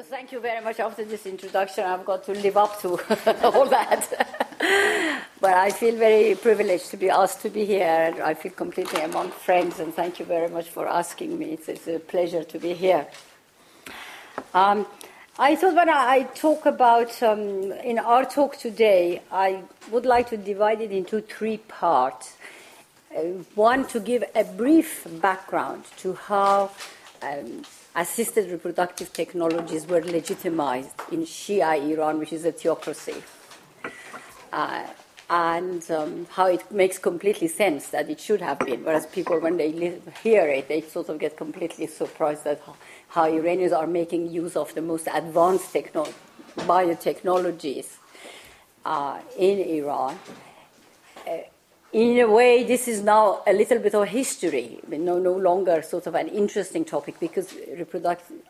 Well, thank you very much. After this introduction, I've got to live up to all that. but I feel very privileged to be asked to be here. I feel completely among friends, and thank you very much for asking me. It's, it's a pleasure to be here. Um, I thought when I talk about, um, in our talk today, I would like to divide it into three parts. Uh, one, to give a brief background to how um, assisted reproductive technologies were legitimized in Shia Iran, which is a theocracy. Uh, and um, how it makes completely sense that it should have been, whereas people, when they hear it, they sort of get completely surprised that how Iranians are making use of the most advanced techno- biotechnologies uh, in Iran. Uh, in a way, this is now a little bit of history, no, no longer sort of an interesting topic because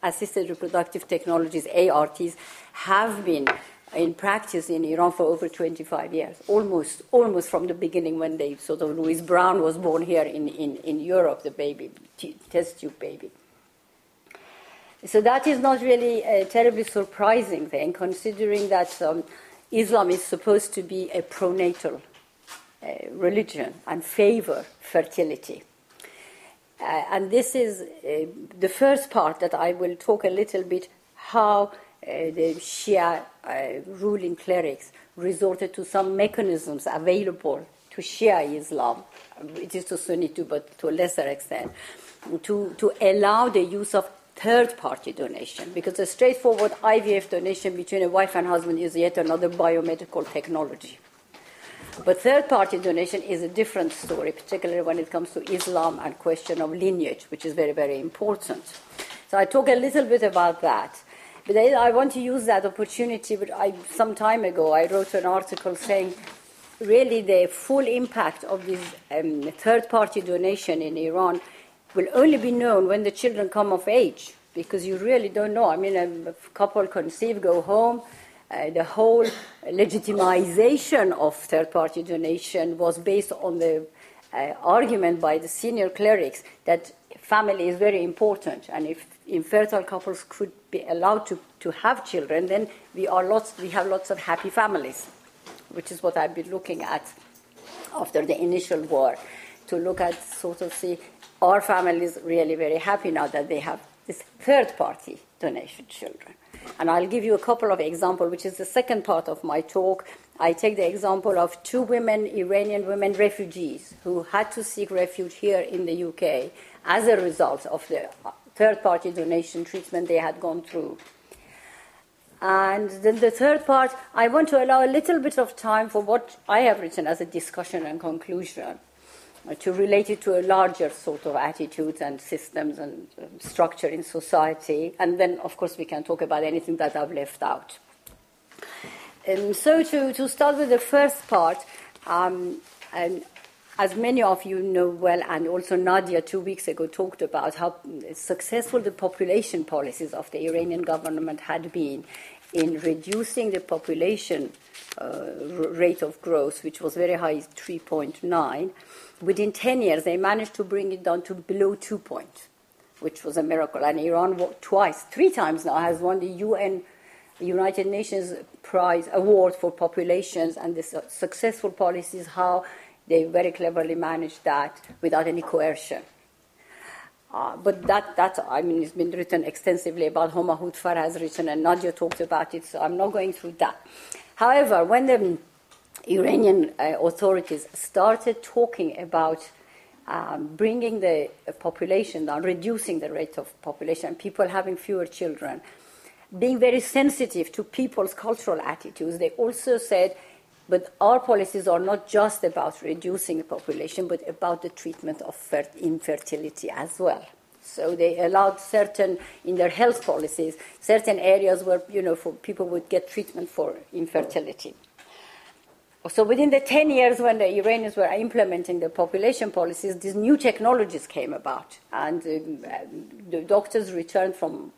assisted reproductive technologies, ARTs, have been in practice in Iran for over 25 years, almost, almost from the beginning when they sort of Louise Brown was born here in, in, in Europe, the baby, t- test tube baby. So that is not really a terribly surprising thing, considering that um, Islam is supposed to be a pronatal religion and favor fertility. Uh, and this is uh, the first part that I will talk a little bit how uh, the Shia uh, ruling clerics resorted to some mechanisms available to Shia Islam, it is to Sunni too, but to a lesser extent, to, to allow the use of third party donation because a straightforward IVF donation between a wife and husband is yet another biomedical technology. But third party donation is a different story, particularly when it comes to Islam and question of lineage, which is very, very important. So I talk a little bit about that. But I want to use that opportunity. But I, some time ago, I wrote an article saying really the full impact of this um, third party donation in Iran will only be known when the children come of age, because you really don't know. I mean, a couple conceive, go home. Uh, the whole legitimization of third party donation was based on the uh, argument by the senior clerics that family is very important, and if infertile couples could be allowed to, to have children, then we, are lots, we have lots of happy families, which is what I've been looking at after the initial war, to look at sort of see our family is really very happy now that they have this third party donation children. And I'll give you a couple of examples, which is the second part of my talk. I take the example of two women, Iranian women refugees, who had to seek refuge here in the UK as a result of the third party donation treatment they had gone through. And then the third part, I want to allow a little bit of time for what I have written as a discussion and conclusion to relate it to a larger sort of attitudes and systems and um, structure in society. And then, of course, we can talk about anything that I've left out. Um, so, to, to start with the first part, um, and as many of you know well, and also Nadia two weeks ago talked about how successful the population policies of the Iranian government had been in reducing the population uh, rate of growth, which was very high, 3.9 within 10 years, they managed to bring it down to below two points, which was a miracle. And Iran, twice, three times now, has won the UN, United Nations Prize Award for populations and the successful policies, how they very cleverly managed that without any coercion. Uh, but that, that, I mean, it's been written extensively about. Homa Hoodfar has written, and Nadia talked about it, so I'm not going through that. However, when the Iranian uh, authorities started talking about um, bringing the population down, reducing the rate of population, people having fewer children, being very sensitive to people's cultural attitudes. They also said, but our policies are not just about reducing the population, but about the treatment of infertility as well. So they allowed certain, in their health policies, certain areas where, you know, people would get treatment for infertility. So within the 10 years when the Iranians were implementing the population policies, these new technologies came about. And uh, the doctors returned from,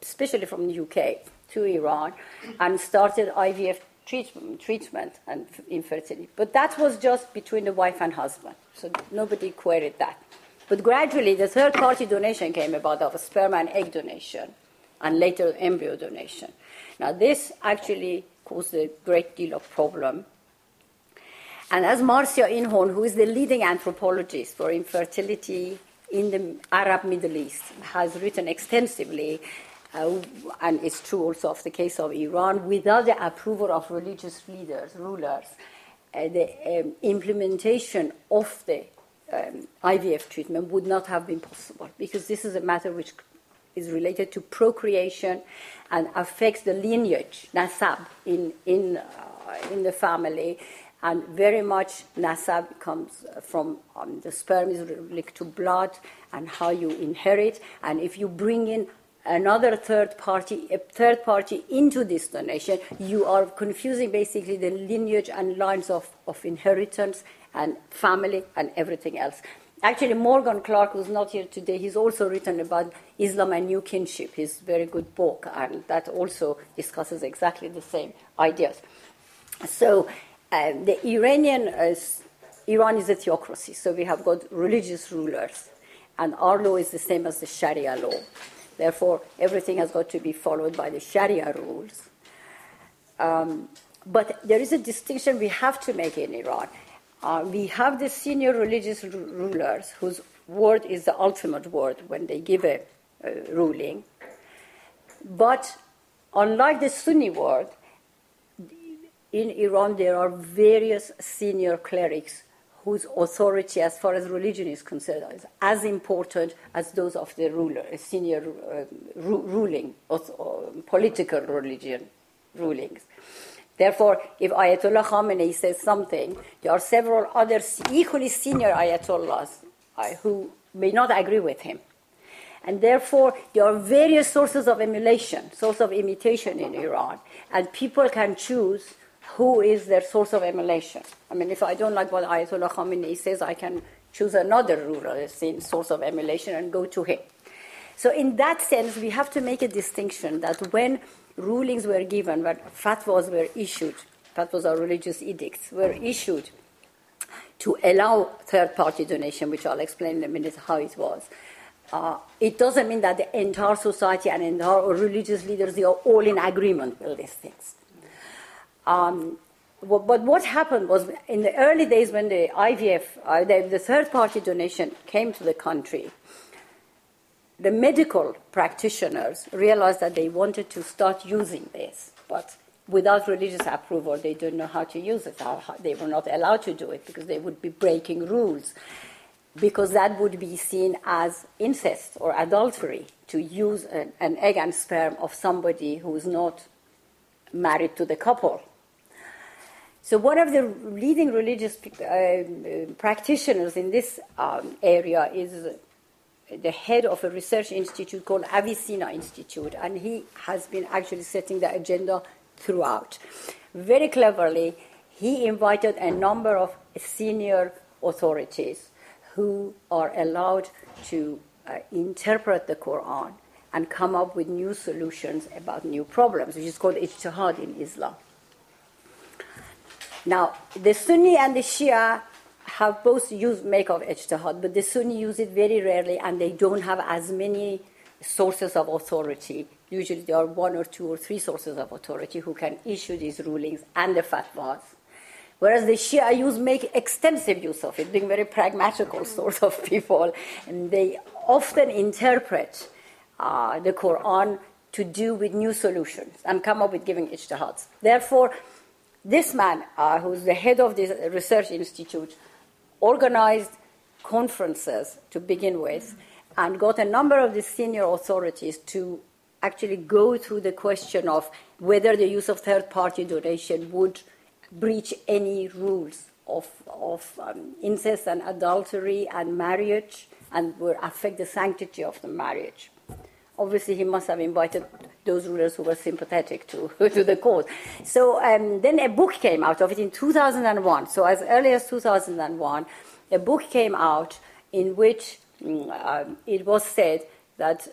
especially from the UK, to Iran and started IVF treatment, treatment and infertility. But that was just between the wife and husband. So nobody queried that. But gradually, the third party donation came about of sperm and egg donation and later embryo donation. Now, this actually caused a great deal of problem. And as Marcia Inhorn, who is the leading anthropologist for infertility in the Arab Middle East, has written extensively, uh, and it's true also of the case of Iran, without the approval of religious leaders, rulers, uh, the um, implementation of the um, IVF treatment would not have been possible because this is a matter which is related to procreation and affects the lineage, nasab, in, in, uh, in the family. And very much nasab comes from um, the sperm is linked to blood and how you inherit. And if you bring in another third party, a third party into this donation, you are confusing basically the lineage and lines of, of inheritance and family and everything else. Actually, Morgan Clarke, who's not here today, he's also written about Islam and New Kinship, his very good book, and that also discusses exactly the same ideas. So, um, the Iranian, uh, Iran is a theocracy, so we have got religious rulers, and our law is the same as the Sharia law. Therefore, everything has got to be followed by the Sharia rules. Um, but there is a distinction we have to make in Iran. Uh, we have the senior religious r- rulers whose word is the ultimate word when they give a, a ruling. But unlike the Sunni word, in Iran there are various senior clerics whose authority, as far as religion is concerned, is as important as those of the ruler, senior uh, ru- ruling, or political religion rulings. Therefore, if Ayatollah Khamenei says something, there are several other equally senior Ayatollahs uh, who may not agree with him. And therefore, there are various sources of emulation, source of imitation in Iran, and people can choose who is their source of emulation. I mean, if I don't like what Ayatollah Khamenei says, I can choose another ruler source of emulation and go to him. So, in that sense, we have to make a distinction that when rulings were given, but fatwas were issued, fatwas are religious edicts, were issued to allow third party donation, which I'll explain in a minute how it was. Uh, it doesn't mean that the entire society and entire religious leaders they are all in agreement with these things. Um, but what happened was in the early days when the IVF, uh, the, the third party donation came to the country, the medical practitioners realized that they wanted to start using this, but without religious approval, they didn't know how to use it. They were not allowed to do it because they would be breaking rules, because that would be seen as incest or adultery to use an, an egg and sperm of somebody who is not married to the couple. So, one of the leading religious uh, practitioners in this um, area is the head of a research institute called Avicenna Institute, and he has been actually setting the agenda throughout. Very cleverly, he invited a number of senior authorities who are allowed to uh, interpret the Quran and come up with new solutions about new problems, which is called ijtihad in Islam. Now, the Sunni and the Shia have both used make of ijtihad, but the Sunni use it very rarely and they don't have as many sources of authority. Usually there are one or two or three sources of authority who can issue these rulings and the fatwas. Whereas the Shia use make extensive use of it, being very pragmatical sort of people, and they often interpret uh, the Quran to do with new solutions and come up with giving ijtihads. Therefore, this man, uh, who's the head of this research institute, organized conferences to begin with and got a number of the senior authorities to actually go through the question of whether the use of third party donation would breach any rules of, of um, incest and adultery and marriage and would affect the sanctity of the marriage. Obviously, he must have invited those rulers who were sympathetic to, to the cause. So um, then a book came out of it in 2001. So as early as 2001, a book came out in which um, it was said that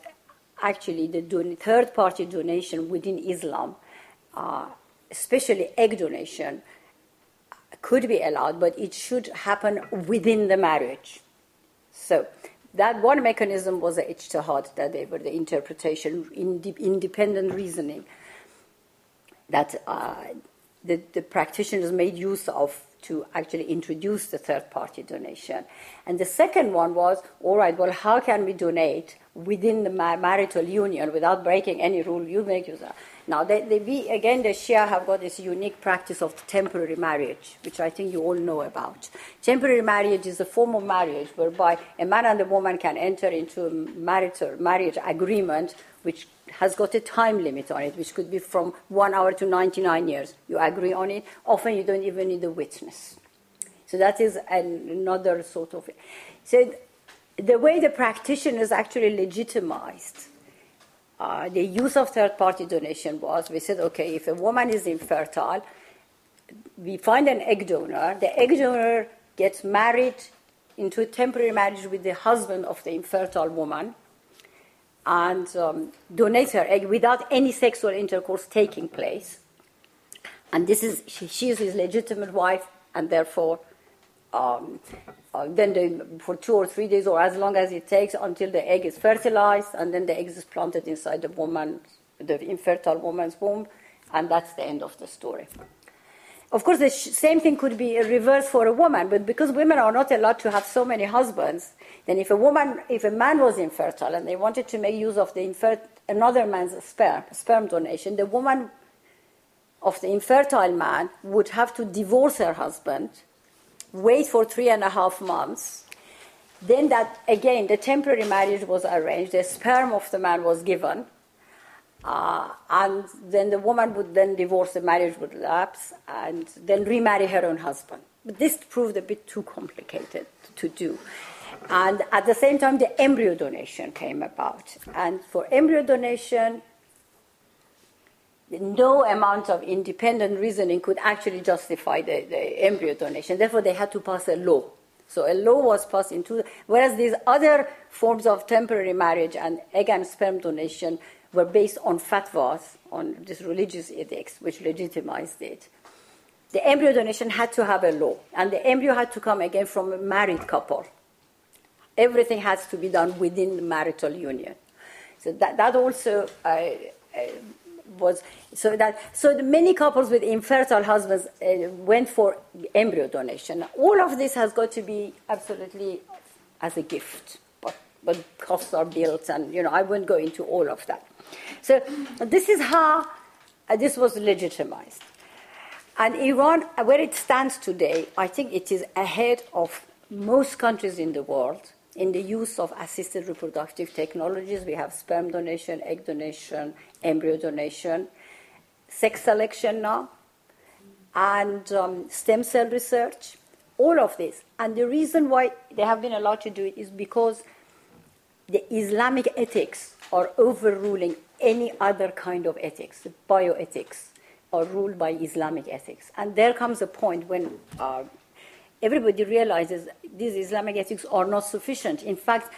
actually the don- third party donation within Islam, uh, especially egg donation, could be allowed, but it should happen within the marriage. So that one mechanism was the ijtihad, that they were the interpretation, independent reasoning that uh, the, the practitioners made use of to actually introduce the third party donation. And the second one was all right, well, how can we donate within the marital union without breaking any rule you make use of? Now, they, they, we, again, the Shia have got this unique practice of temporary marriage, which I think you all know about. Temporary marriage is a form of marriage whereby a man and a woman can enter into a marital marriage agreement which has got a time limit on it, which could be from one hour to 99 years. You agree on it. Often you don't even need a witness. So that is an, another sort of. So the way the practitioners actually legitimized uh, the use of third party donation was we said, okay, if a woman is infertile, we find an egg donor, the egg donor gets married into a temporary marriage with the husband of the infertile woman and um, donates her egg without any sexual intercourse taking place. And this is, she, she is his legitimate wife, and therefore um, uh, then they, for two or three days, or as long as it takes until the egg is fertilized, and then the egg is planted inside the woman, the infertile woman's womb, and that's the end of the story. Of course, the sh- same thing could be reversed for a woman, but because women are not allowed to have so many husbands, then if a woman, if a man was infertile and they wanted to make use of the infer- another man's sperm, sperm donation, the woman of the infertile man would have to divorce her husband wait for three and a half months. Then that again, the temporary marriage was arranged. The sperm of the man was given, uh, and then the woman would then divorce. The marriage would lapse, and then remarry her own husband. But this proved a bit too complicated to do. And at the same time, the embryo donation came about. And for embryo donation, no amount of independent reasoning could actually justify the, the, embryo donation. Therefore, they had to pass a law. So a law was passed into, whereas these other forms of temporary marriage and egg and sperm donation were based on fatwas, on this religious ethics, which legitimized it. The embryo donation had to have a law, and the embryo had to come again from a married couple. Everything has to be done within the marital union. So that, that also uh, uh, was so that so many couples with infertile husbands uh, went for embryo donation. All of this has got to be absolutely as a gift, but but costs are built, and you know I won't go into all of that. So this is how uh, this was legitimized. And Iran, where it stands today, I think it is ahead of most countries in the world in the use of assisted reproductive technologies. We have sperm donation, egg donation, embryo donation, sex selection now, and um, stem cell research, all of this. And the reason why they have been allowed to do it is because the Islamic ethics are overruling any other kind of ethics, the bioethics are ruled by Islamic ethics. And there comes a point when uh, everybody realizes these Islamic ethics are not sufficient. In fact,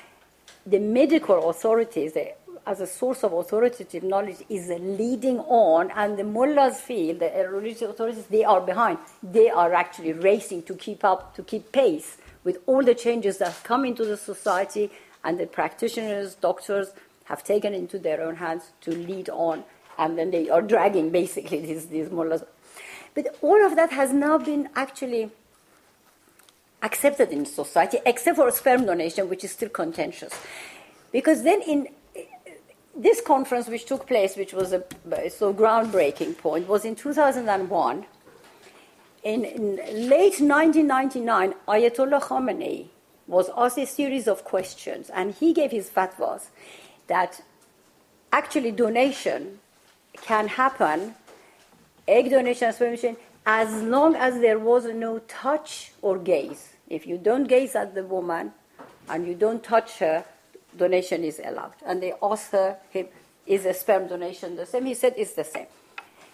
the medical authorities, as a source of authoritative knowledge, is leading on, and the mullahs feel, the religious authorities, they are behind. They are actually racing to keep up, to keep pace with all the changes that come into the society, and the practitioners, doctors, have taken into their own hands to lead on, and then they are dragging basically these, these mullahs. But all of that has now been actually accepted in society, except for sperm donation, which is still contentious. Because then in this conference, which took place, which was a so groundbreaking point, was in 2001. In, in late 1999, Ayatollah Khamenei was asked a series of questions, and he gave his fatwas that actually donation can happen, egg donation, sperm donation, as long as there was no touch or gaze. If you don't gaze at the woman and you don't touch her, donation is allowed. And they asked her, him, is a sperm donation the same? He said it's the same.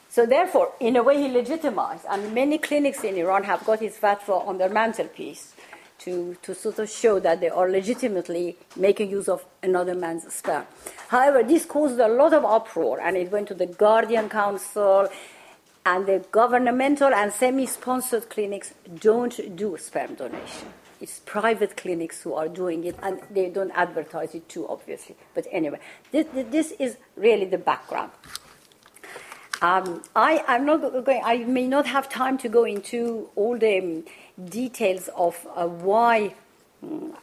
So therefore, in a way, he legitimized, and many clinics in Iran have got his fatwa on their mantelpiece to, to sort of show that they are legitimately making use of another man's sperm. However, this caused a lot of uproar, and it went to the Guardian Council, and the governmental and semi sponsored clinics don't do sperm donation. It's private clinics who are doing it, and they don't advertise it too, obviously. But anyway, this, this is really the background. Um, I am not going. I may not have time to go into all the um, details of uh, why. Um,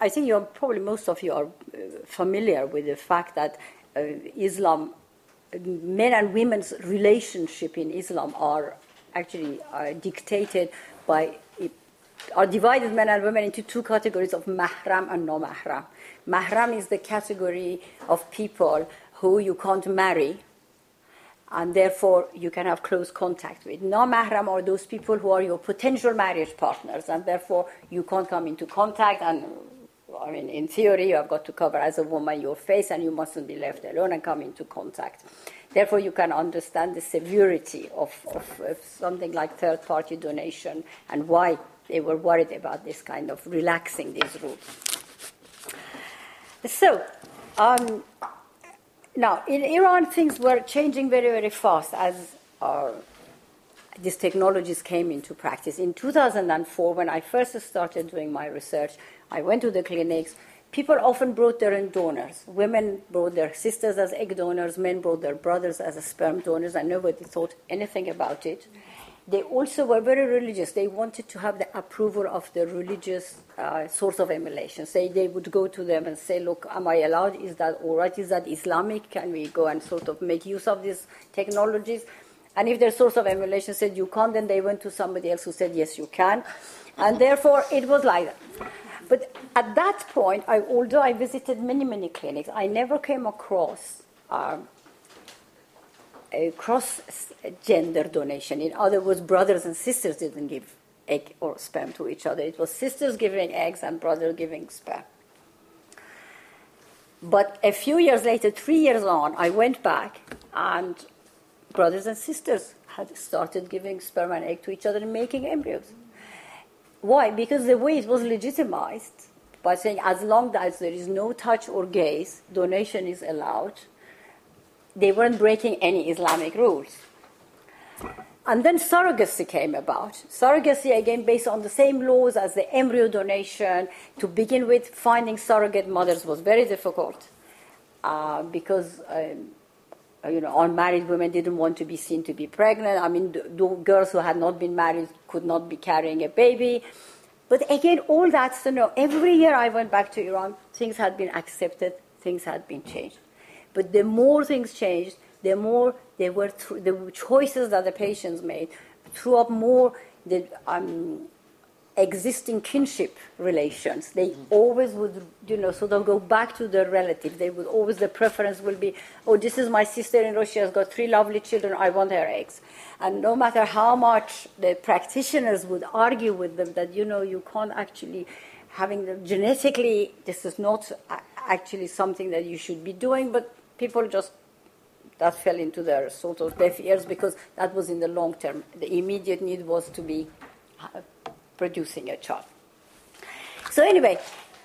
I think you're probably most of you are uh, familiar with the fact that uh, Islam, men and women's relationship in Islam are actually uh, dictated by are divided men and women into two categories of mahram and no mahram. Is the category of people who you can't marry and therefore you can have close contact with. No mahram are those people who are your potential marriage partners and therefore you can't come into contact and I mean, in theory, you have got to cover as a woman your face and you mustn't be left alone and come into contact. Therefore, you can understand the severity of, of, of something like third party donation and why they were worried about this kind of relaxing these rules. So, um, now in Iran, things were changing very, very fast as uh, these technologies came into practice. In 2004, when I first started doing my research, I went to the clinics. People often brought their own donors. Women brought their sisters as egg donors, men brought their brothers as sperm donors, and nobody thought anything about it. They also were very religious. They wanted to have the approval of the religious uh, source of emulation. Say they would go to them and say, "Look, am I allowed? Is that all right? Is that Islamic? Can we go and sort of make use of these technologies?" And if their source of emulation said you can't, then they went to somebody else who said yes, you can. And therefore, it was like that. That point, I, although I visited many, many clinics, I never came across um, a cross gender donation. In other words, brothers and sisters didn't give egg or sperm to each other. It was sisters giving eggs and brothers giving sperm. But a few years later, three years on, I went back and brothers and sisters had started giving sperm and egg to each other and making embryos. Why? Because the way it was legitimized by saying as long as there is no touch or gaze, donation is allowed, they weren't breaking any Islamic rules. And then surrogacy came about. Surrogacy, again, based on the same laws as the embryo donation. To begin with, finding surrogate mothers was very difficult uh, because um, you know, unmarried women didn't want to be seen to be pregnant. I mean, girls who had not been married could not be carrying a baby. But again, all that's to know. Every year I went back to Iran, things had been accepted, things had been changed. But the more things changed, the more they were th- the choices that the patients made threw up more the um, existing kinship relations. They always would, you know, so of go back to their relative. They would always, the preference will be, oh, this is my sister in Russia, has got three lovely children, I want her eggs. And no matter how much the practitioners would argue with them that, you know, you can't actually, having them genetically, this is not actually something that you should be doing, but people just that fell into their sort of deaf ears because that was in the long term. The immediate need was to be producing a child. So, anyway,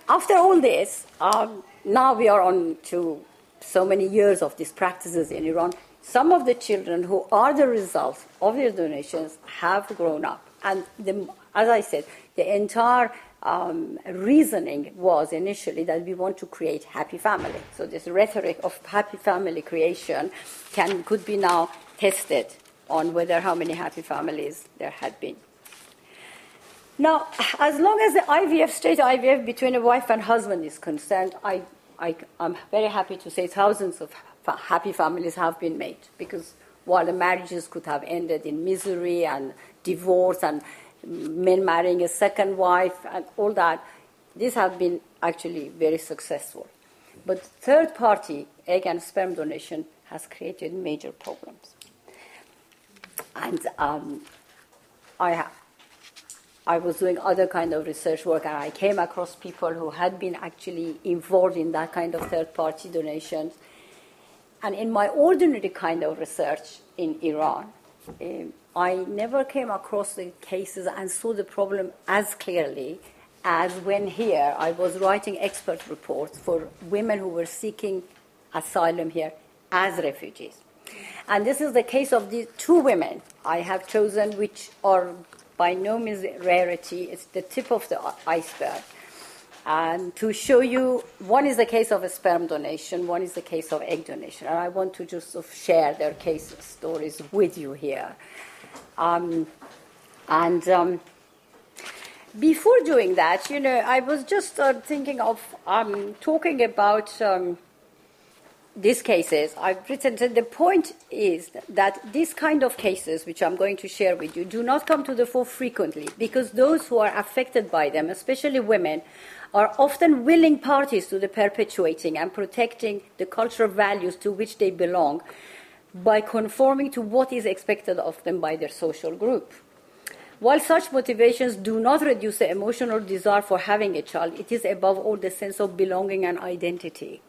after all this, um, now we are on to so many years of these practices in Iran. Some of the children who are the result of these donations have grown up. And the, as I said, the entire um, reasoning was initially that we want to create happy family. So this rhetoric of happy family creation can could be now tested on whether how many happy families there had been. Now, as long as the IVF, straight IVF between a wife and husband is concerned, I, I, am very happy to say thousands of happy families have been made because while the marriages could have ended in misery and divorce and men marrying a second wife and all that, these have been actually very successful. But third party egg and sperm donation has created major problems. And um, I have I was doing other kind of research work and I came across people who had been actually involved in that kind of third party donations. And in my ordinary kind of research in Iran, um, I never came across the cases and saw the problem as clearly as when here I was writing expert reports for women who were seeking asylum here as refugees. And this is the case of the two women I have chosen, which are by no means rarity. It's the tip of the iceberg. And to show you, one is the case of a sperm donation, one is the case of egg donation. And I want to just sort of share their case stories with you here. Um, and um, before doing that, you know, I was just uh, thinking of um, talking about um, these cases. I've written that the point is that these kind of cases, which I'm going to share with you, do not come to the fore frequently because those who are affected by them, especially women, are often willing parties to the perpetuating and protecting the cultural values to which they belong by conforming to what is expected of them by their social group. While such motivations do not reduce the emotional desire for having a child, it is above all the sense of belonging and identity.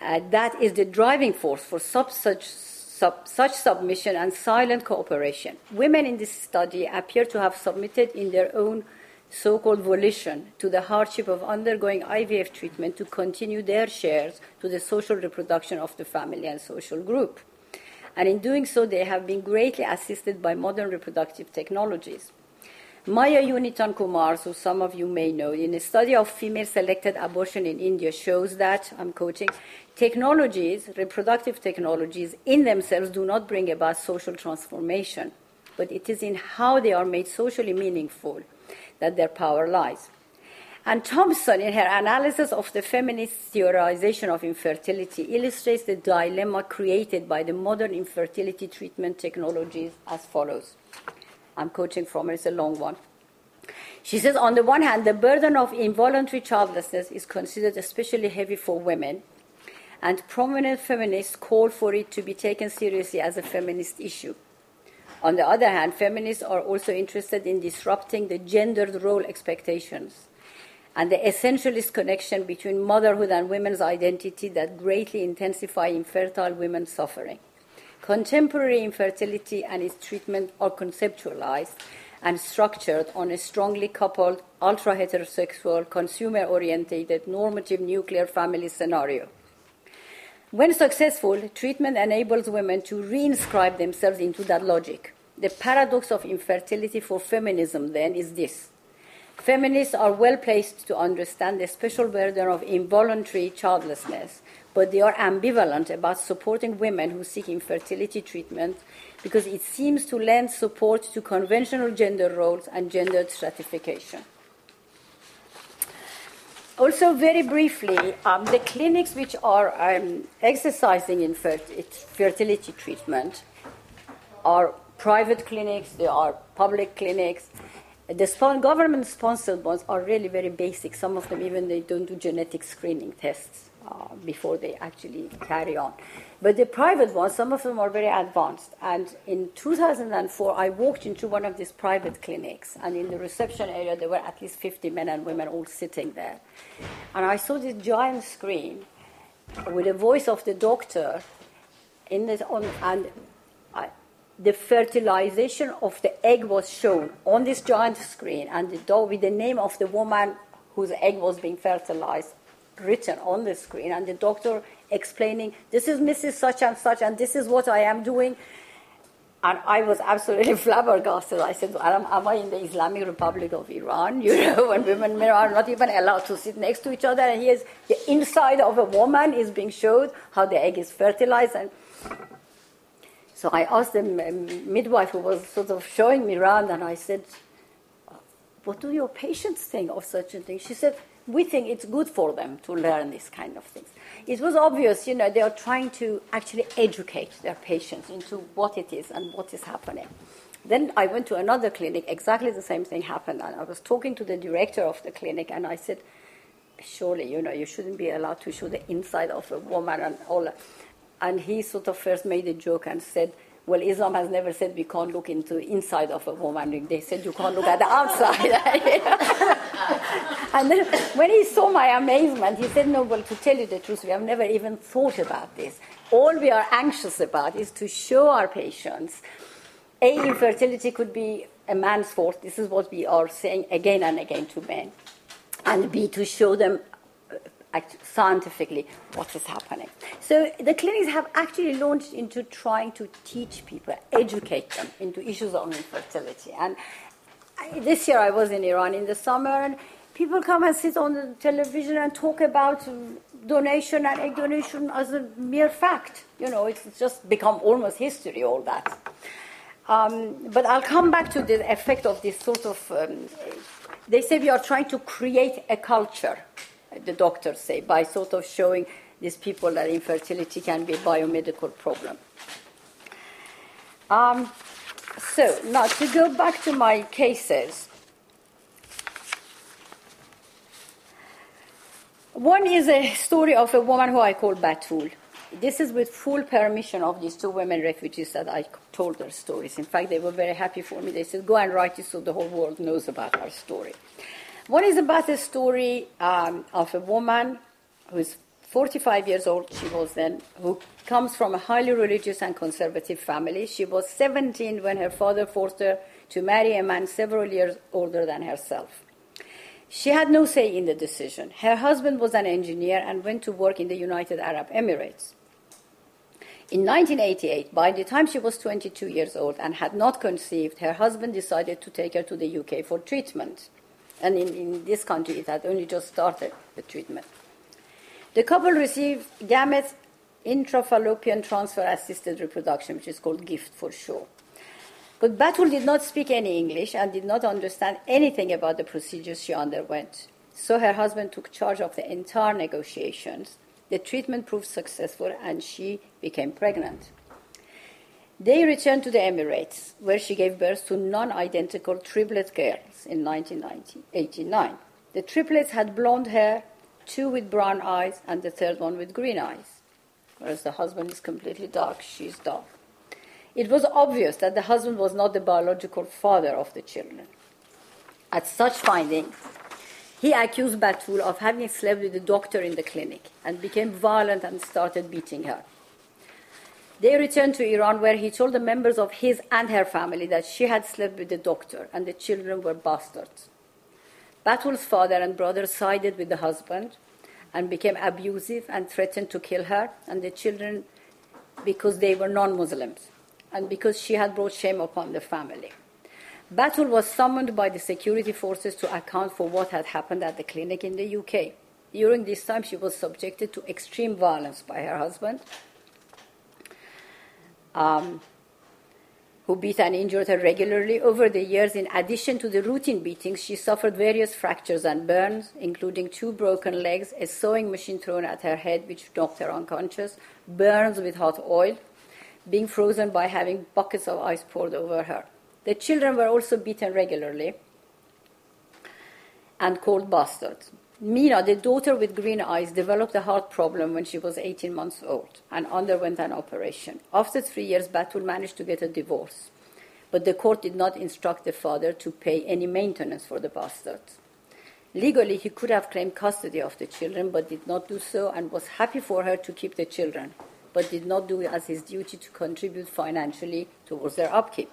Uh, that is the driving force for sub- such, sub- such submission and silent cooperation. Women in this study appear to have submitted in their own so called volition to the hardship of undergoing IVF treatment to continue their shares to the social reproduction of the family and social group. And in doing so, they have been greatly assisted by modern reproductive technologies. Maya Unnithan Kumar, who some of you may know, in a study of female selected abortion in India, shows that, I'm quoting, technologies, reproductive technologies, in themselves do not bring about social transformation, but it is in how they are made socially meaningful that their power lies. And Thompson, in her analysis of the feminist theorization of infertility, illustrates the dilemma created by the modern infertility treatment technologies as follows. I'm quoting from her, it's a long one. She says, on the one hand, the burden of involuntary childlessness is considered especially heavy for women, and prominent feminists call for it to be taken seriously as a feminist issue. On the other hand, feminists are also interested in disrupting the gendered role expectations and the essentialist connection between motherhood and women's identity that greatly intensify infertile women's suffering. Contemporary infertility and its treatment are conceptualized and structured on a strongly coupled, ultra heterosexual, consumer oriented, normative nuclear family scenario. When successful, treatment enables women to reinscribe themselves into that logic. The paradox of infertility for feminism, then, is this. Feminists are well placed to understand the special burden of involuntary childlessness, but they are ambivalent about supporting women who seek infertility treatment because it seems to lend support to conventional gender roles and gendered stratification. Also, very briefly, um, the clinics which are um, exercising in fertility treatment are private clinics, they are public clinics. The government sponsored ones are really very basic. Some of them even they don't do genetic screening tests uh, before they actually carry on. But the private ones, some of them are very advanced. And in 2004, I walked into one of these private clinics, and in the reception area, there were at least 50 men and women all sitting there. And I saw this giant screen with the voice of the doctor in this on, and I, the fertilization of the egg was shown on this giant screen, and the dog with the name of the woman whose egg was being fertilized written on the screen, and the doctor explaining, This is Mrs. Such and Such, and this is what I am doing. And I was absolutely flabbergasted. I said, am, am I in the Islamic Republic of Iran? You know, when women are not even allowed to sit next to each other, and here's the inside of a woman is being showed, how the egg is fertilized. And so I asked the midwife who was sort of showing me around, and I said, What do your patients think of such a thing? She said, we think it's good for them to learn these kind of things. It was obvious, you know, they are trying to actually educate their patients into what it is and what is happening. Then I went to another clinic, exactly the same thing happened, and I was talking to the director of the clinic, and I said, surely, you know, you shouldn't be allowed to show the inside of a woman and all that. And he sort of first made a joke and said, well, Islam has never said we can't look into the inside of a woman. They said you can't look at the outside. and then when he saw my amazement, he said, no, well, to tell you the truth, we have never even thought about this. All we are anxious about is to show our patients, A, infertility could be a man's fault. This is what we are saying again and again to men. And B, to show them uh, scientifically what is happening. So the clinics have actually launched into trying to teach people, educate them into issues of infertility. And this year I was in Iran in the summer, and people come and sit on the television and talk about donation and egg donation as a mere fact. You know, it's just become almost history, all that. Um, but I'll come back to the effect of this sort of. Um, they say we are trying to create a culture, the doctors say, by sort of showing these people that infertility can be a biomedical problem. Um, so, now to go back to my cases. One is a story of a woman who I call Batul. This is with full permission of these two women refugees that I told their stories. In fact, they were very happy for me. They said, Go and write it so the whole world knows about our story. One is about a story um, of a woman who's 45 years old, she was then, who comes from a highly religious and conservative family. She was 17 when her father forced her to marry a man several years older than herself. She had no say in the decision. Her husband was an engineer and went to work in the United Arab Emirates. In 1988, by the time she was 22 years old and had not conceived, her husband decided to take her to the UK for treatment. And in, in this country, it had only just started the treatment. The couple received gametes intrafallopian transfer assisted reproduction, which is called GIFT for short. But Batul did not speak any English and did not understand anything about the procedures she underwent. So her husband took charge of the entire negotiations. The treatment proved successful and she became pregnant. They returned to the Emirates, where she gave birth to non identical triplet girls in 1989. The triplets had blonde hair, two with brown eyes, and the third one with green eyes. Whereas the husband is completely dark, she's dark. It was obvious that the husband was not the biological father of the children. At such findings, he accused Batul of having slept with the doctor in the clinic and became violent and started beating her. They returned to Iran, where he told the members of his and her family that she had slept with the doctor and the children were bastards. Batul's father and brother sided with the husband and became abusive and threatened to kill her and the children because they were non Muslims and because she had brought shame upon the family. Batul was summoned by the security forces to account for what had happened at the clinic in the UK. During this time, she was subjected to extreme violence by her husband, um, who beat and injured her regularly. Over the years, in addition to the routine beatings, she suffered various fractures and burns, including two broken legs, a sewing machine thrown at her head, which knocked her unconscious, burns with hot oil, being frozen by having buckets of ice poured over her. The children were also beaten regularly and called bastards. Mina, the daughter with green eyes, developed a heart problem when she was 18 months old and underwent an operation. After three years, Batul managed to get a divorce, but the court did not instruct the father to pay any maintenance for the bastards. Legally, he could have claimed custody of the children, but did not do so and was happy for her to keep the children, but did not do it as his duty to contribute financially towards their upkeep.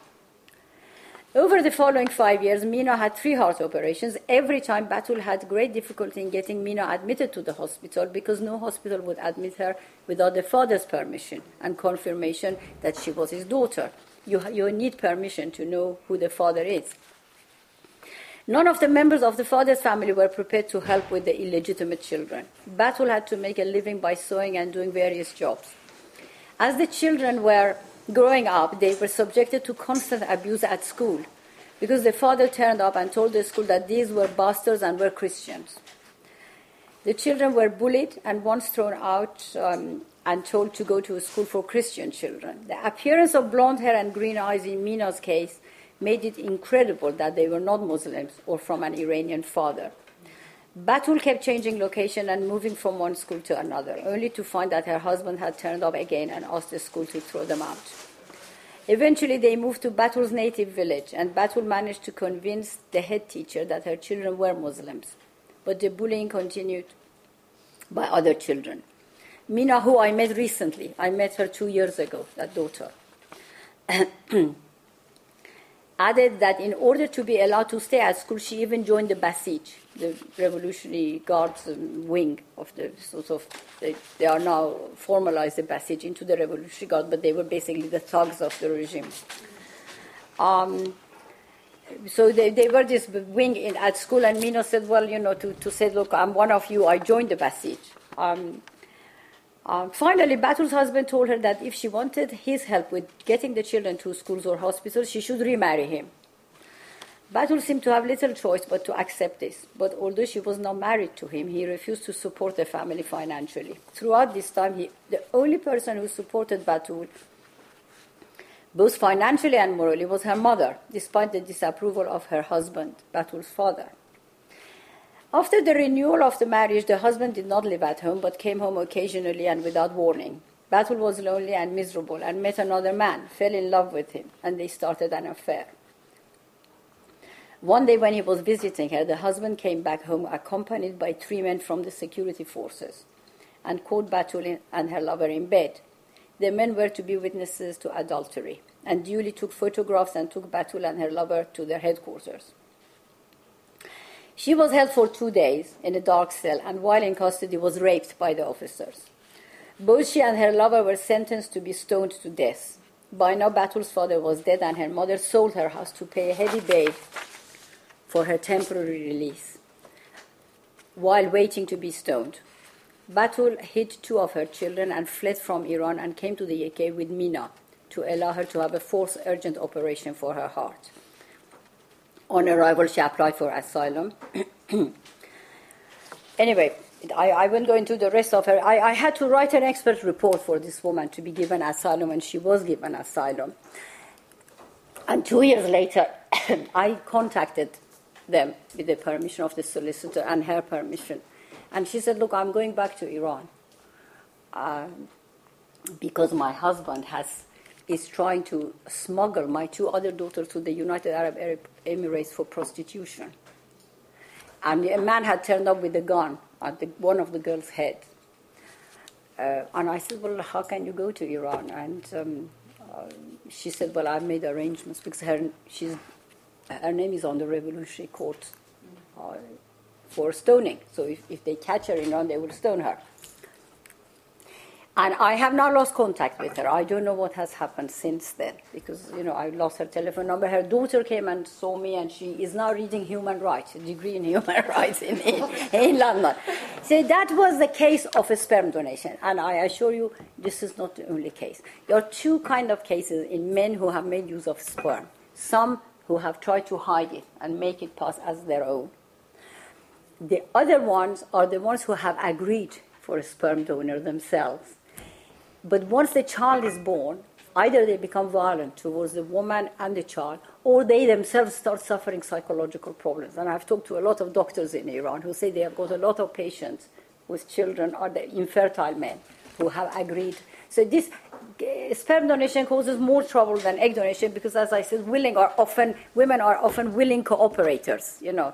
Over the following five years, Mina had three heart operations. Every time, Batul had great difficulty in getting Mina admitted to the hospital because no hospital would admit her without the father's permission and confirmation that she was his daughter. You, you need permission to know who the father is. None of the members of the father's family were prepared to help with the illegitimate children. Batul had to make a living by sewing and doing various jobs. As the children were growing up, they were subjected to constant abuse at school because the father turned up and told the school that these were bastards and were Christians. The children were bullied and once thrown out um, and told to go to a school for Christian children. The appearance of blonde hair and green eyes in Mina's case made it incredible that they were not Muslims or from an Iranian father. Batul kept changing location and moving from one school to another, only to find that her husband had turned up again and asked the school to throw them out. Eventually, they moved to Batul's native village, and Batul managed to convince the head teacher that her children were Muslims. But the bullying continued by other children. Mina, who I met recently, I met her two years ago, that daughter. added that in order to be allowed to stay at school, she even joined the Basij, the Revolutionary Guards wing of the sort of. They, they are now formalized the Basij into the Revolutionary Guard, but they were basically the thugs of the regime. Um, so they, they were this wing in, at school, and Mina said, well, you know, to, to say, look, I'm one of you, I joined the Basij. Um, um, finally, Batul's husband told her that if she wanted his help with getting the children to schools or hospitals, she should remarry him. Batul seemed to have little choice but to accept this. But although she was not married to him, he refused to support the family financially. Throughout this time, he, the only person who supported Batul, both financially and morally, was her mother, despite the disapproval of her husband, Batul's father. After the renewal of the marriage, the husband did not live at home but came home occasionally and without warning. Batul was lonely and miserable and met another man, fell in love with him, and they started an affair. One day, when he was visiting her, the husband came back home accompanied by three men from the security forces and caught Batul and her lover in bed. The men were to be witnesses to adultery and duly took photographs and took Batul and her lover to their headquarters. She was held for two days in a dark cell and while in custody was raped by the officers. Both she and her lover were sentenced to be stoned to death. By now, Batul's father was dead and her mother sold her house to pay a heavy bail for her temporary release while waiting to be stoned. Batul hid two of her children and fled from Iran and came to the UK with Mina to allow her to have a forced urgent operation for her heart. On arrival, she applied for asylum. anyway, I, I, won't go into the rest of her. I, I, had to write an expert report for this woman to be given asylum, and she was given asylum. And two years later, I contacted them with the permission of the solicitor and her permission. And she said, Look, I'm going back to Iran uh, because my husband has is trying to smuggle my two other daughters to the United Arab Emirates for prostitution. And a man had turned up with a gun at the, one of the girls' head. Uh, and I said, Well, how can you go to Iran? And um, uh, she said, Well, I've made arrangements because her, she's, her name is on the Revolutionary Court uh, for stoning. So if, if they catch her in Iran, they will stone her. And I have not lost contact with her. I don't know what has happened since then because, you know, I lost her telephone number. Her daughter came and saw me and she is now reading human rights, a degree in human rights in, in, in London. So that was the case of a sperm donation. And I assure you, this is not the only case. There are two kind of cases in men who have made use of sperm. Some who have tried to hide it and make it pass as their own. The other ones are the ones who have agreed for a sperm donor themselves but once the child is born, either they become violent towards the woman and the child, or they themselves start suffering psychological problems. And I've talked to a lot of doctors in Iran who say they have got a lot of patients with children or the infertile men who have agreed. So this uh, sperm donation causes more trouble than egg donation because, as I said, willing are often women are often willing cooperators. You know,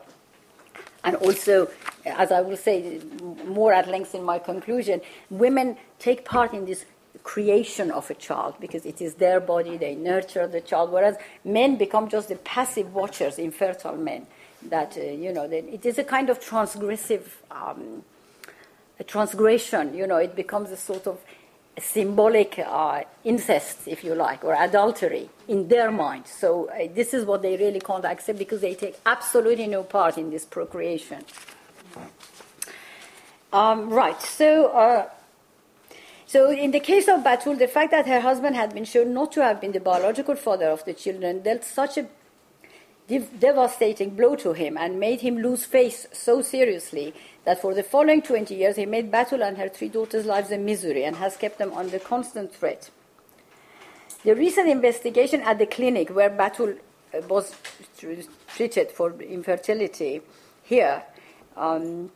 and also, as I will say more at length in my conclusion, women take part in this creation of a child because it is their body, they nurture the child, whereas men become just the passive watchers, infertile men. That, uh, you know, it is a kind of transgressive um, a transgression, you know, it becomes a sort of symbolic uh, incest, if you like, or adultery in their mind. So uh, this is what they really can't accept because they take absolutely no part in this procreation. Um, right, so uh, so, in the case of Batul, the fact that her husband had been shown not to have been the biological father of the children dealt such a dev- devastating blow to him and made him lose face so seriously that for the following 20 years he made Batul and her three daughters' lives a misery and has kept them under constant threat. The recent investigation at the clinic where Batul uh, was treated for infertility here um,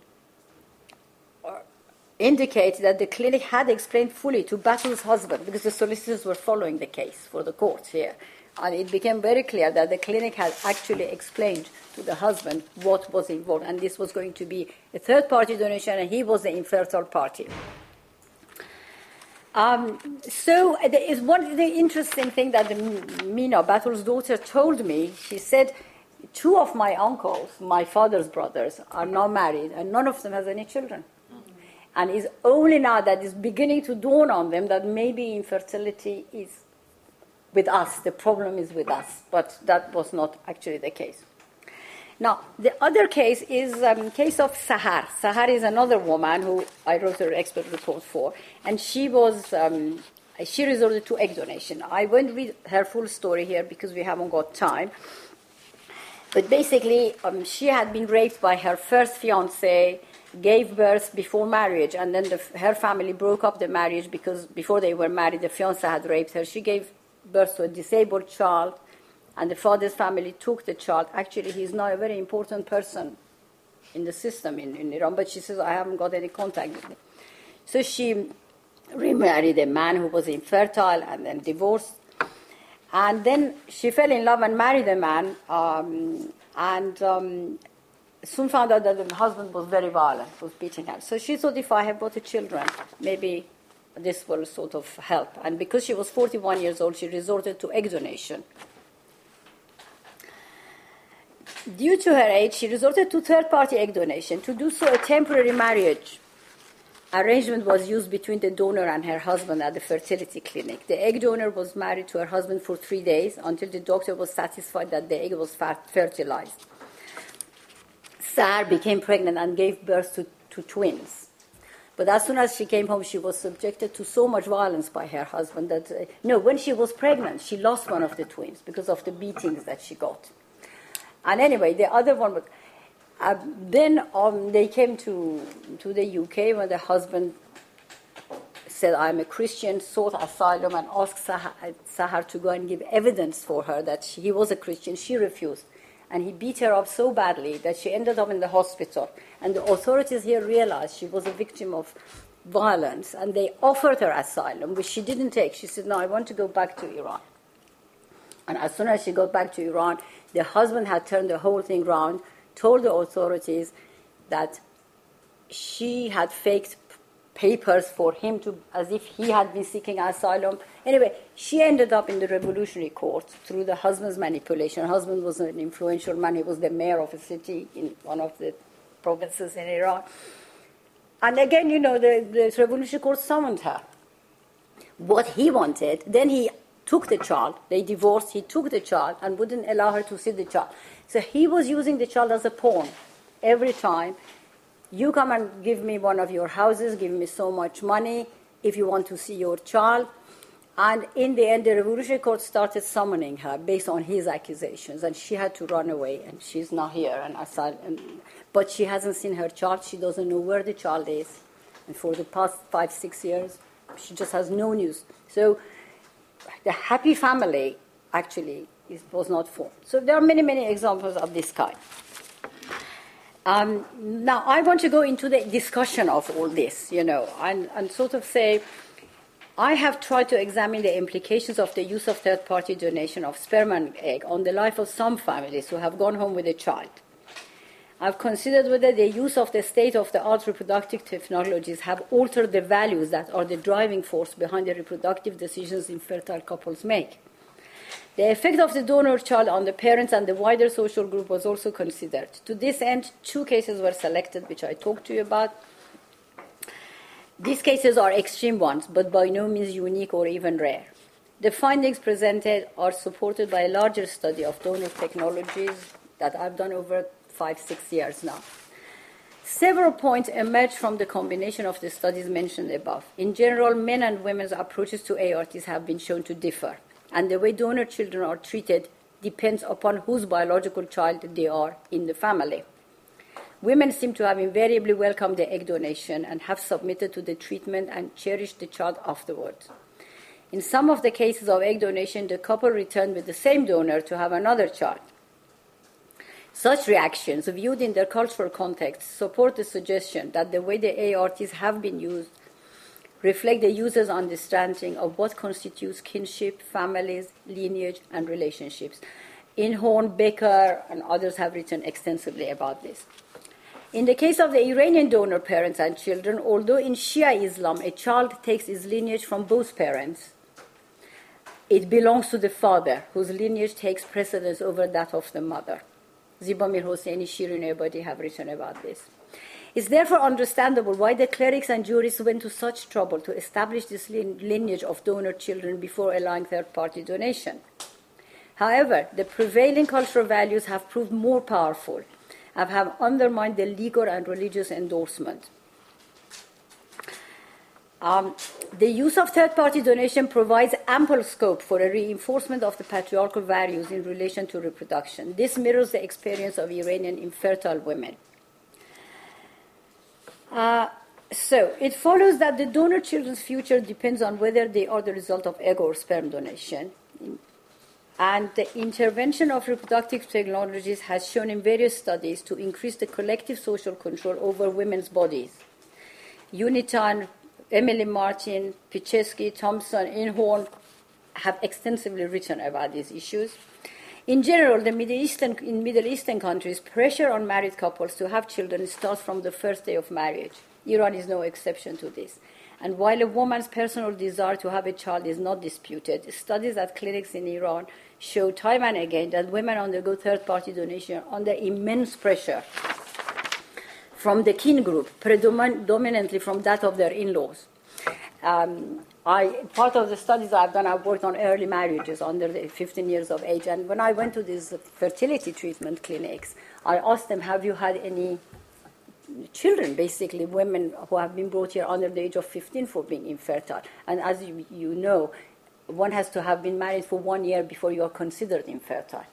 indicates that the clinic had explained fully to Batul's husband, because the solicitors were following the case for the court here, and it became very clear that the clinic had actually explained to the husband what was involved, and this was going to be a third party donation, and he was the infertile party. Um, so there is one the interesting thing that the, Mina, Batul's daughter, told me. She said, two of my uncles, my father's brothers, are now married, and none of them has any children. And it's only now that it's beginning to dawn on them that maybe infertility is with us. The problem is with us. But that was not actually the case. Now, the other case is um, case of Sahar. Sahar is another woman who I wrote her expert report for, and she was um, she resorted to egg donation. I won't read her full story here because we haven't got time. But basically, um, she had been raped by her first fiance, gave birth before marriage, and then the, her family broke up the marriage because before they were married, the fiance had raped her. She gave birth to a disabled child and the father's family took the child. Actually, he's now a very important person in the system in, in Iran, but she says, I haven't got any contact with him. So she remarried a man who was infertile and then divorced. And then she fell in love and married a man, um, and um, soon found out that the husband was very violent, was beating her. So she thought, if I have both a children, maybe this will sort of help. And because she was 41 years old, she resorted to egg donation. Due to her age, she resorted to third party egg donation. To do so, a temporary marriage arrangement was used between the donor and her husband at the fertility clinic. The egg donor was married to her husband for three days until the doctor was satisfied that the egg was fertilized. Sahar became pregnant and gave birth to, to twins. But as soon as she came home, she was subjected to so much violence by her husband that, uh, no, when she was pregnant, she lost one of the twins because of the beatings that she got. And anyway, the other one was. Uh, then um, they came to, to the UK when the husband said, I'm a Christian, sought asylum, and asked Sahar, Sahar to go and give evidence for her that she, he was a Christian. She refused. And he beat her up so badly that she ended up in the hospital. And the authorities here realized she was a victim of violence, and they offered her asylum, which she didn't take. She said, No, I want to go back to Iran. And as soon as she got back to Iran, the husband had turned the whole thing around, told the authorities that she had faked papers for him to, as if he had been seeking asylum. Anyway, she ended up in the revolutionary court through the husband's manipulation. Her husband was an influential man. He was the mayor of a city in one of the provinces in Iran. And again, you know, the, the revolutionary court summoned her. What he wanted, then he took the child. They divorced. He took the child and wouldn't allow her to see the child. So he was using the child as a pawn every time. You come and give me one of your houses, give me so much money if you want to see your child. And in the end, the Revolutionary Court started summoning her based on his accusations, and she had to run away, and she's not here. And but she hasn't seen her child. She doesn't know where the child is. And for the past five, six years, she just has no news. So the happy family actually was not formed. So there are many, many examples of this kind. Um, now, I want to go into the discussion of all this, you know, and, and sort of say, I have tried to examine the implications of the use of third party donation of sperm and egg on the life of some families who have gone home with a child. I've considered whether the use of the state of the art reproductive technologies have altered the values that are the driving force behind the reproductive decisions infertile couples make. The effect of the donor child on the parents and the wider social group was also considered. To this end, two cases were selected, which I talked to you about. These cases are extreme ones, but by no means unique or even rare. The findings presented are supported by a larger study of donor technologies that I've done over five, six years now. Several points emerge from the combination of the studies mentioned above. In general, men and women's approaches to ARTs have been shown to differ, and the way donor children are treated depends upon whose biological child they are in the family. Women seem to have invariably welcomed the egg donation and have submitted to the treatment and cherished the child afterwards. In some of the cases of egg donation, the couple returned with the same donor to have another child. Such reactions, viewed in their cultural context, support the suggestion that the way the ARTs have been used reflect the user's understanding of what constitutes kinship, families, lineage, and relationships. Inhorn, Becker, and others have written extensively about this. In the case of the Iranian donor parents and children, although in Shia Islam a child takes his lineage from both parents, it belongs to the father, whose lineage takes precedence over that of the mother. Ziba Mir Hosseini, Shirin Ebadi have written about this. It's therefore understandable why the clerics and jurists went to such trouble to establish this lineage of donor children before allowing third party donation. However, the prevailing cultural values have proved more powerful and have undermined the legal and religious endorsement. Um, the use of third party donation provides ample scope for a reinforcement of the patriarchal values in relation to reproduction. This mirrors the experience of Iranian infertile women. Uh, so, it follows that the donor children's future depends on whether they are the result of egg or sperm donation. And the intervention of reproductive technologies has shown in various studies to increase the collective social control over women's bodies. Unnithan Emily Martin, Petchesky, Thompson, Inhorn have extensively written about these issues. In general, the Middle Eastern, in Middle Eastern countries, pressure on married couples to have children starts from the first day of marriage. Iran is no exception to this. And while a woman's personal desire to have a child is not disputed, studies at clinics in Iran show time and again that women undergo third party donation under immense pressure from the kin group, predominantly from that of their in-laws. Um, I, part of the studies I've done, I've worked on early marriages under 15 years of age. And when I went to these fertility treatment clinics, I asked them, Have you had any children, basically, women who have been brought here under the age of 15 for being infertile? And as you, you know, one has to have been married for one year before you are considered infertile.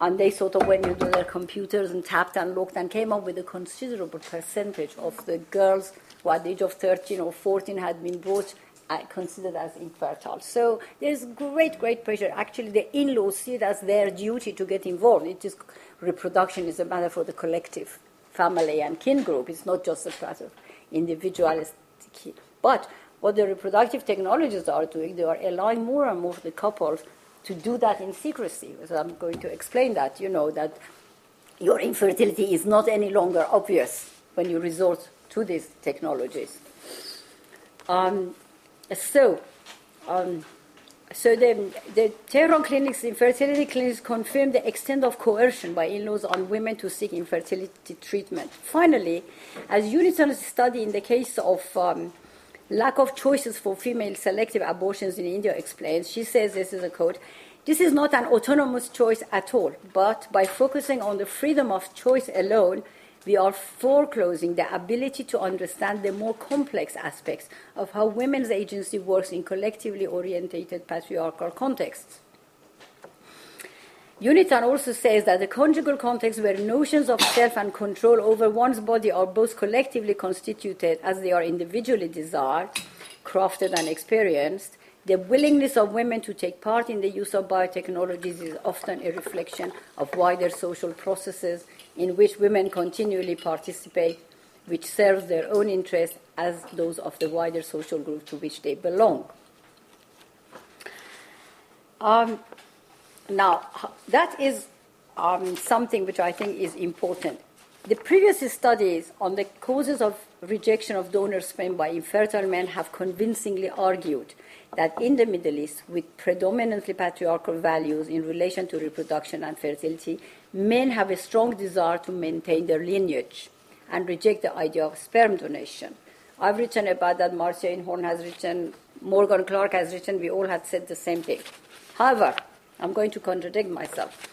And they sort of went into their computers and tapped and looked and came up with a considerable percentage of the girls who at the age of 13 or 14 had been brought considered as infertile. So there's great, great pressure. Actually, the in-laws see it as their duty to get involved. It is reproduction is a matter for the collective family and kin group. It's not just a matter of individualistic. But what the reproductive technologies are doing, they are allowing more and more of the couples to do that in secrecy. So I'm going to explain that, you know, that your infertility is not any longer obvious when you resort to these technologies. Um, so, um, so the, the Tehran clinics, infertility clinics, confirm the extent of coercion by in-laws on women to seek infertility treatment. Finally, as Unnithan's study in the case of um, lack of choices for female selective abortions in India explains. She says, this is a quote, this is not an autonomous choice at all, but by focusing on the freedom of choice alone, we are foreclosing the ability to understand the more complex aspects of how women's agency works in collectively orientated patriarchal contexts. Unnithan also says that the conjugal context where notions of self and control over one's body are both collectively constituted as they are individually desired, crafted, and experienced, the willingness of women to take part in the use of biotechnologies is often a reflection of wider social processes in which women continually participate, which serves their own interests as those of the wider social group to which they belong. Um, now, that is um, something which I think is important. The previous studies on the causes of rejection of donor sperm by infertile men have convincingly argued that in the Middle East, with predominantly patriarchal values in relation to reproduction and fertility, men have a strong desire to maintain their lineage and reject the idea of sperm donation. I've written about that, Marcia Inhorn has written, Morgan Clarke has written, we all had said the same thing. However, I'm going to contradict myself.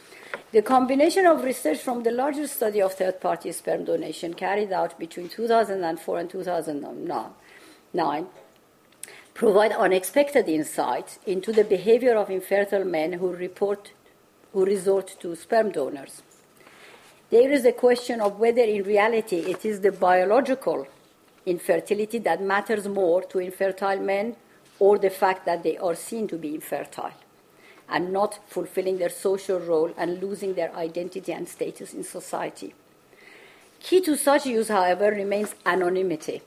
The combination of research from the larger study of third party sperm donation carried out between 2004 and 2009 provide unexpected insights into the behavior of infertile men who report who resort to sperm donors. There is a question of whether in reality it is the biological infertility that matters more to infertile men or the fact that they are seen to be infertile and not fulfilling their social role and losing their identity and status in society. Key to such use, however, remains anonymity.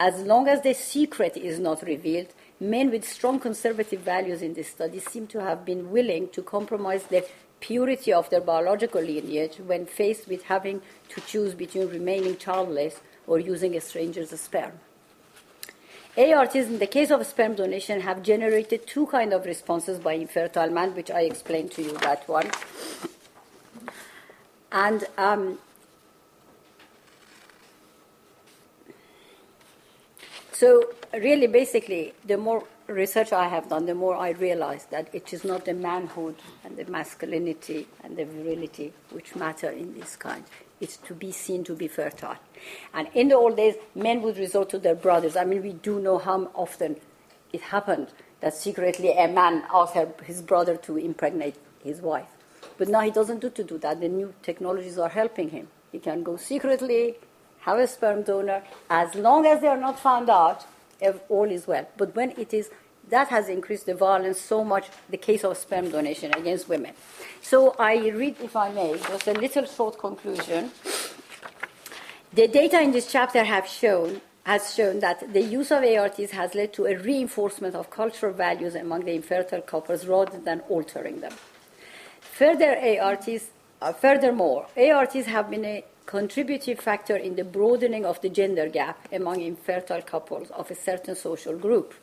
As long as the secret is not revealed, men with strong conservative values in this study seem to have been willing to compromise the purity of their biological lineage when faced with having to choose between remaining childless or using a stranger's sperm. ARTs, in the case of sperm donation, have generated two kind of responses by infertile man, which I explained to you that one. And um, So, really, basically, the more research I have done, the more I realize that it is not the manhood and the masculinity and the virility which matter in this kind. It's to be seen to be fertile. And in the old days, men would resort to their brothers. I mean, we do know how often it happened that secretly a man asked his brother to impregnate his wife. But now he doesn't do to do that. The new technologies are helping him. He can go secretly, have a sperm donor, as long as they are not found out, all is well. But when it is, that has increased the violence so much, the case of sperm donation against women. So I read, if I may, just a little short conclusion. The data in this chapter have shown has shown that the use of ARTs has led to a reinforcement of cultural values among the infertile couples rather than altering them. Further, ARTs, uh, furthermore, ARTs have been a contributive factor in the broadening of the gender gap among infertile couples of a certain social group.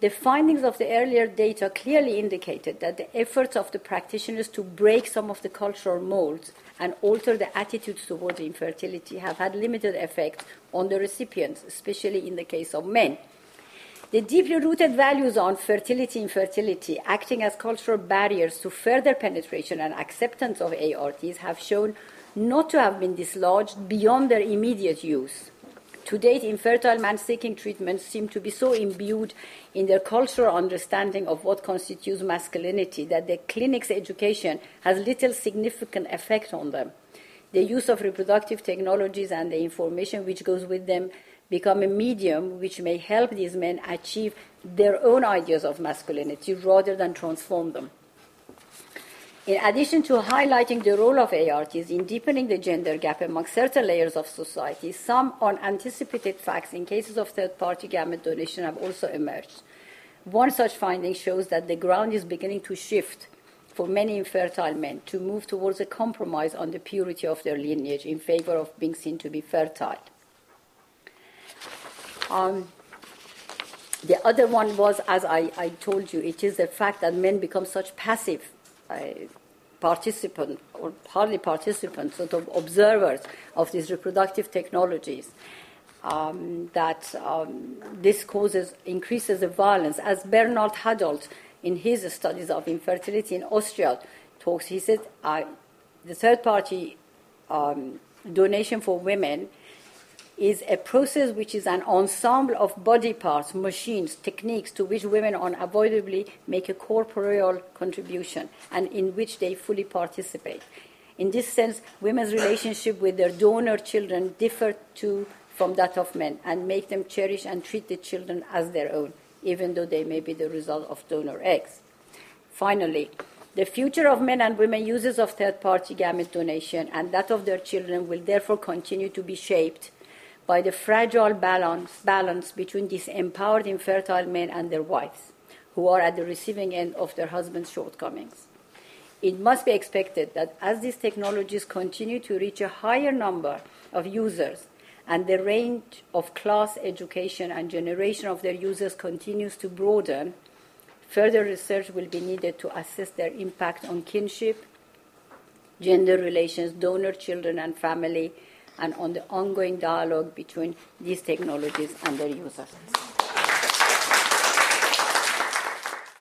The findings of the earlier data clearly indicated that the efforts of the practitioners to break some of the cultural molds and alter the attitudes towards infertility have had limited effect on the recipients, especially in the case of men. The deeply rooted values on fertility, infertility, acting as cultural barriers to further penetration and acceptance of ARTs, have shown not to have been dislodged beyond their immediate use. To date, infertile men seeking treatment seem to be so imbued in their cultural understanding of what constitutes masculinity that the clinic's education has little significant effect on them. The use of reproductive technologies and the information which goes with them become a medium which may help these men achieve their own ideas of masculinity rather than transform them. In addition to highlighting the role of ARTs in deepening the gender gap among certain layers of society, some unanticipated facts in cases of third party gamete donation have also emerged. One such finding shows that the ground is beginning to shift for many infertile men to move towards a compromise on the purity of their lineage in favor of being seen to be fertile. Um, the other one was, as I, I, told you, it is the fact that men become such passive uh, participants, or hardly participants, sort of observers of these reproductive technologies. Um, that um, this causes increases the violence. As Bernhard Hadolt, in his studies of infertility in Austria, talks, he said uh, the third party um, donation for women is a process which is an ensemble of body parts, machines, techniques to which women unavoidably make a corporeal contribution and in which they fully participate. In this sense, women's relationship with their donor children differ to, from that of men and make them cherish and treat the children as their own, even though they may be the result of donor eggs. Finally, the future of men and women users of third party gamete donation and that of their children will therefore continue to be shaped by the fragile balance, balance between these empowered infertile men and their wives, who are at the receiving end of their husband's shortcomings. It must be expected that as these technologies continue to reach a higher number of users and the range of class, education, and generation of their users continues to broaden, further research will be needed to assess their impact on kinship, gender relations, donor children and family, and on the ongoing dialogue between these technologies and their users.